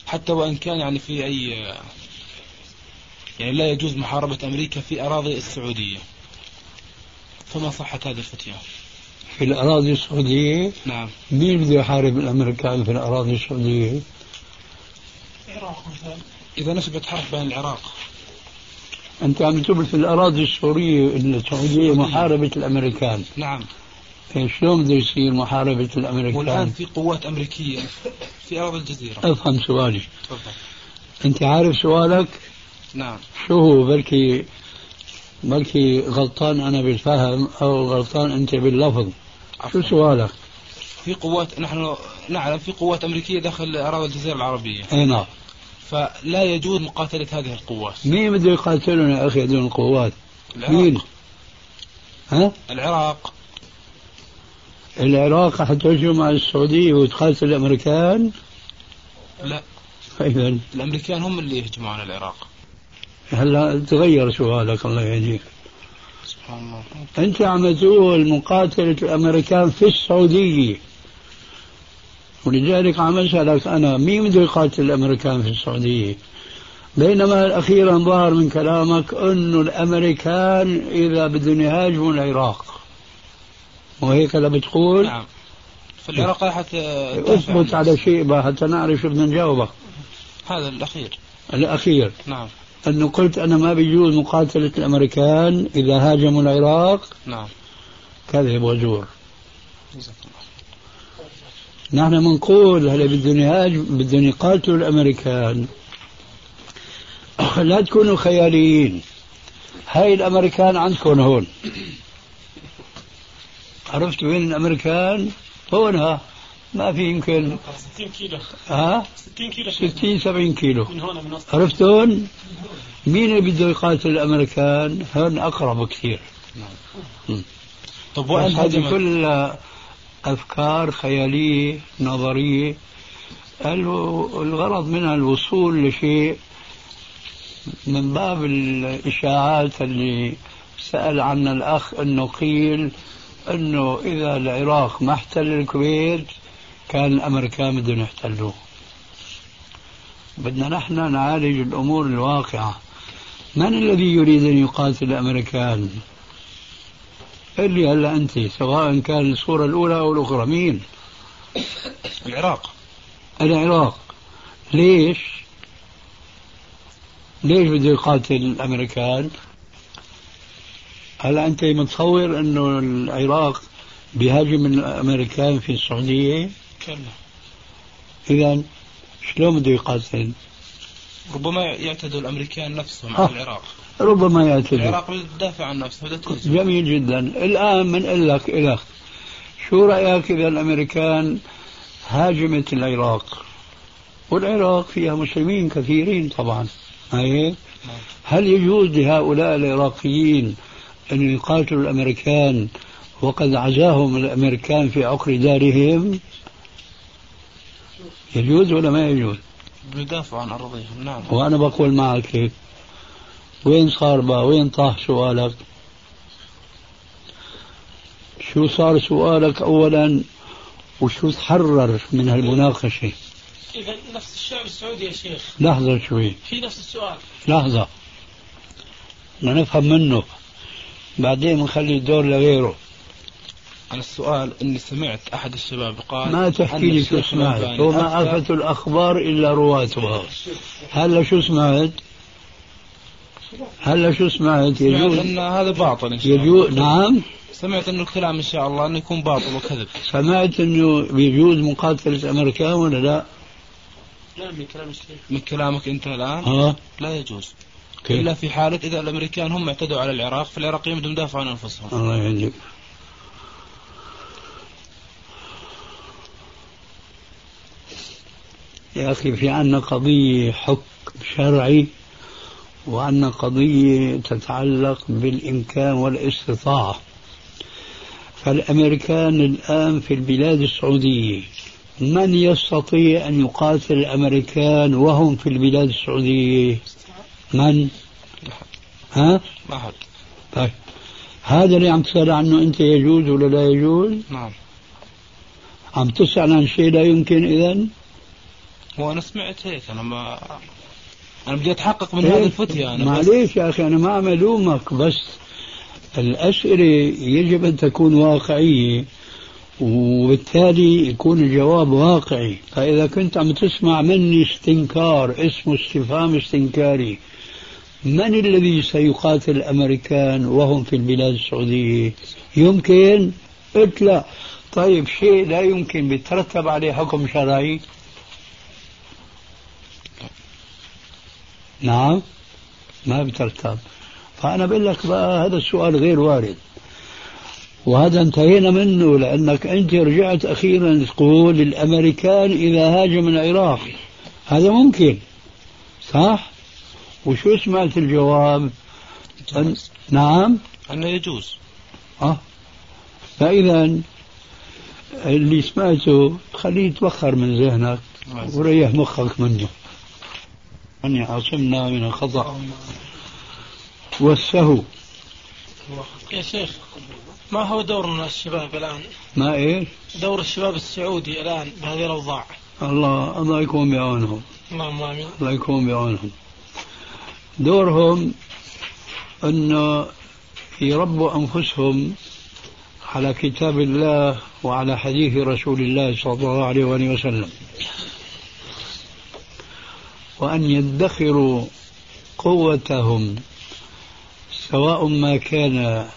حتى وإن كان يعني في أي يعني لا يجوز محاربة أمريكا في أراضي السعودية. فما صحة هذه الفتية؟ في الأراضي السعودية؟ نعم. مين بده يحارب الأمريكان في الأراضي السعودية؟ العراق مثلا. إذا نشبت حرب بين العراق. أنت عم تقول في الأراضي السورية السعودية. محاربة الأمريكان. نعم. شلون بده يصير محاربة الأمريكان؟ والآن في قوات أمريكية في أراضي الجزيرة أفهم سؤالي تفضل أنت عارف سؤالك؟ نعم شو هو بلكي بلكي غلطان أنا بالفهم أو غلطان أنت باللفظ شو سؤالك؟ في قوات نحن نعلم في قوات أمريكية داخل أراضي الجزيرة العربية أي نعم فلا يجوز مقاتلة هذه القوات مين بده يقاتلون يا أخي هذول القوات؟ العراق. مين؟ ها؟ العراق العراق حتهجم على السعودية وتقاتل الأمريكان؟ لا. إذا الأمريكان هم اللي يهجمون على العراق. هلا تغير سؤالك الله يهديك. سبحان الله. أنت عم تقول مقاتلة الأمريكان في السعودية. ولذلك عم أسألك أنا مين بده يقاتل الأمريكان في السعودية؟ بينما أخيرا ظهر من كلامك أنه الأمريكان إذا بدهم يهاجموا العراق. وهيك لا بتقول؟ نعم. فالعراق حتى اثبت على شيء بقى حتى نعرف شو بدنا نجاوبك هذا الأخير. الأخير. نعم. أنه قلت أنا ما بيجوز مقاتلة الأمريكان إذا هاجموا العراق. نعم. كذب وزور. نحن بنقول هلا بدهم يهاجم بدهم يقاتلوا الأمريكان. لا تكونوا خياليين. هاي الأمريكان عندكم هون. عرفت وين الامريكان؟ هونها ما في يمكن. 60 كيلو. ها؟ 60 كيلو 60 70 كيلو. من هنا من وسط عرفتون؟ مين اللي بده يقاتل الأمريكان؟ هون أقرب كثير. طب بس وين هذه كلها أفكار خيالية نظرية. الغرض منها الوصول لشيء. من باب الإشاعات اللي سأل عنها الأخ أنه قيل أنه إذا العراق ما احتل الكويت كان الأمريكان بدهم يحتلوه. بدنا نحن نعالج الأمور الواقعة. من الذي يريد أن يقاتل الأمريكان اللي هلا أنت سواء كان الصورة الأولى أو الأخرى. مين؟ العراق. العراق. ليش؟ ليش بده يقاتل الأمريكان هلا أنت متصور أنه العراق بيهاجم الأمريكان في السعودية؟ كلا. إذا شلون بده يقاتل؟ ربما يعتدوا الأمريكان نفسهم على العراق. ربما يعتدوا. العراق بتدافع عن نفسها جميل جدا. الآن بنقول لك لك شو رأيك إذا الأمريكان هاجمت العراق؟ والعراق فيها مسلمين كثيرين طبعا. هيك هل يجوز لهؤلاء العراقيين أن يقاتلوا الأمريكان وقد عزاهم الأمريكان في عقر دارهم. يجوز ولا ما يجوز؟ بيدافعوا عن أراضيهم نعم. وأنا بقول معك هيك. وين صار بقى؟ وين طاح سؤالك؟ شو صار سؤالك أولا؟ وشو تحرر من هالمناقشة؟ إذا نفس الشعب السعودي يا شيخ. لحظة شوي. في نفس السؤال. لحظة. بدنا نفهم منه. بعدين بنخلي الدور لغيره. أنا السؤال إني سمعت أحد الشباب قال ما تحكي لي شو سمعت وما آفة الأخبار إلا رواتها هلا شو سمعت هلا شو سمعت يجوز. أن هذا باطل إن شاء يجوز. نعم. سمعت انه الكلام إن شاء الله إنه يكون باطل وكذب. سمعت إنه بيجوز مقاتلة الامريكان ولا لا؟ لا من كلام الشيخ. من كلامك أنت الآن؟ ها؟ لا يجوز. كيف؟ إلا في حالة إذا الأمريكان هم اعتدوا على العراق فالعراقيين بدهم يدافعوا عن أنفسهم. الله يهديك يا أخي في عنا قضية حكم شرعي وعنا قضية تتعلق بالإمكان والاستطاعة. فالأمريكان الآن في البلاد السعودية من يستطيع أن يقاتل الأمريكان وهم في البلاد السعودية؟ من؟ ها؟ ما حد طيب. هذا اللي عم تسأل عنه أنت يجوز ولا لا يجوز؟ نعم. عم تسأل عن شيء لا يمكن إذا هو أنا سمعت هيك أنا ما أنا بدي أتحقق من هذه الفتية أنا معليش يا أخي أنا ما عم ألومك بس الأسئلة يجب أن تكون واقعية وبالتالي يكون الجواب واقعي. فإذا كنت عم تسمع مني استنكار اسمه استفهام استنكاري من الذي سيقاتل الأمريكان وهم في البلاد السعودية؟ يمكن؟ قلت لا. طيب شيء لا يمكن بيترتب عليه حكم شرعي؟ نعم ما بترتب فأنا بقول لك بقى هذا السؤال غير وارد. وهذا انتهينا منه لأنك أنت رجعت أخيرا تقول الأمريكان إذا هاجم العراق. هذا ممكن صح؟ وشو سمعت الجواب؟ أن... نعم؟ أنه يجوز. أه. فإذا اللي سمعته خليه يتبخر من ذهنك وريح مخك منه. أن يعصمنا من الخطأ. والسهو. يا شيخ ما هو دورنا الشباب الآن؟ ما إيش؟ دور الشباب السعودي الآن بهذه الأوضاع. الله الله يكون بعونهم. اللهم آمين. الله يكون بعونهم. دورهم أنه يربوا أنفسهم على كتاب الله وعلى حديث رسول الله صلى الله عليه وآله وسلم. وأن يدخروا قوتهم سواء ما كان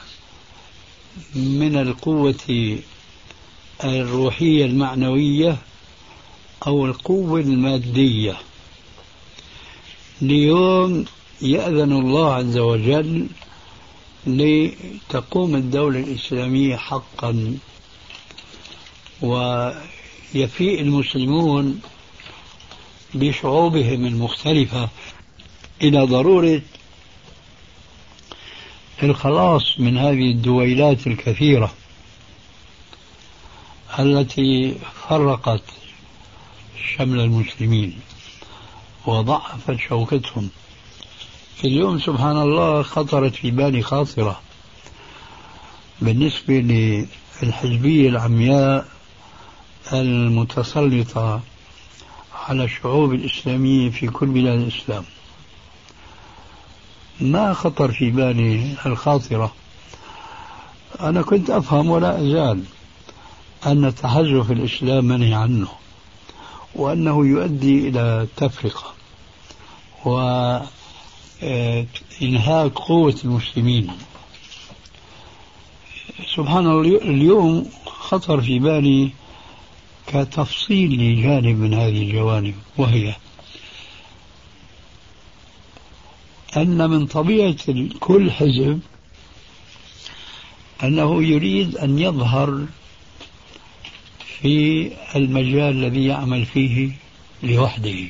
من القوة الروحية المعنوية أو القوة المادية. ليوم يأذن الله عز وجل لتقوم الدولة الإسلامية حقا. ويفيء المسلمون بشعوبهم المختلفة إلى ضرورة الخلاص من هذه الدويلات الكثيرة التي فرقت شمل المسلمين وضعفت شوكتهم. اليوم سبحان الله خطرت في بالي خاطرة بالنسبة للحزبية العمياء المتسلطة على الشعوب الإسلامية في كل بلاد الإسلام. ما خطر في بالي الخاطرة. أنا كنت أفهم ولا أزال أن تحزف الإسلام منهي عنه وأنه يؤدي إلى التفرقة وإنهاك قوة المسلمين. سبحان الله اليوم خطر في بالي كتفصيل لجانب من هذه الجوانب وهي أن من طبيعة كل حزب أنه يريد أن يظهر في المجال الذي يعمل فيه لوحده.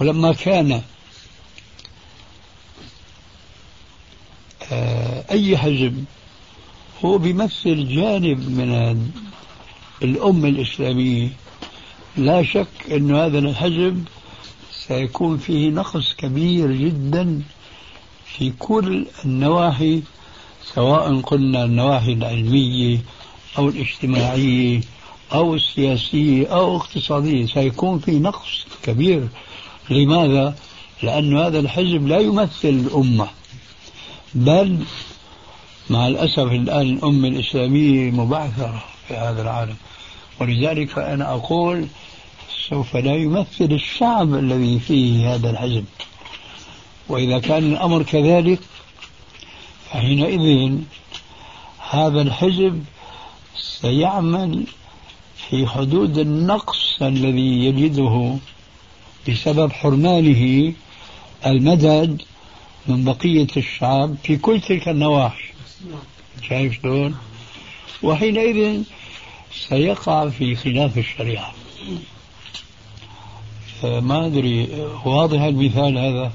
ولما كان آه، أي حزب هو بيمثل جانب من الأمة الإسلامية. لا شك أن هذا الحزب سيكون فيه نقص كبير جدا في كل النواحي سواء قلنا النواحي العلمية أو الاجتماعية أو السياسية أو الاقتصادية سيكون في نقص كبير لماذا؟ لأن هذا الحزب لا يمثل الأمة. بل مع الأسف الآن الأمة الإسلامية مبعثرة في هذا العالم. ولذلك فأنا أقول سوف لا يمثل الشعب الذي فيه هذا الحزب. وإذا كان الأمر كذلك فحينئذ هذا الحزب سيعمل في حدود النقص الذي يجده بسبب حرمانه المدد من بقية الشعب في كل تلك النواحي. شايف شلون؟ وحينئذ سيقع في خلاف الشريعة. ما أدري واضح المثال هذا؟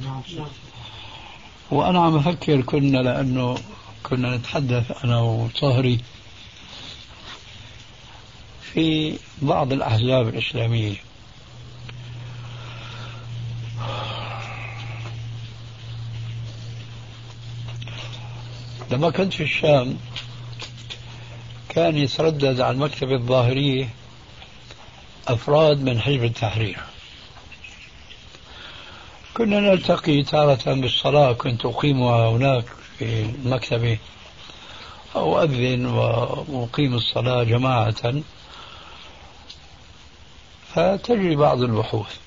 وأنا عم أفكر كنا لأنه كنا نتحدث أنا وصهري في بعض الأحزاب الإسلامية. لما كنت في الشام كان يتردد على المكتبة الظاهرية أفراد من حزب التحرير. كنا نلتقي تارة بالصلاة كنت أقيمها هناك في المكتبة أؤذن وأقيم الصلاة جماعة. فتجري بعض البحوث.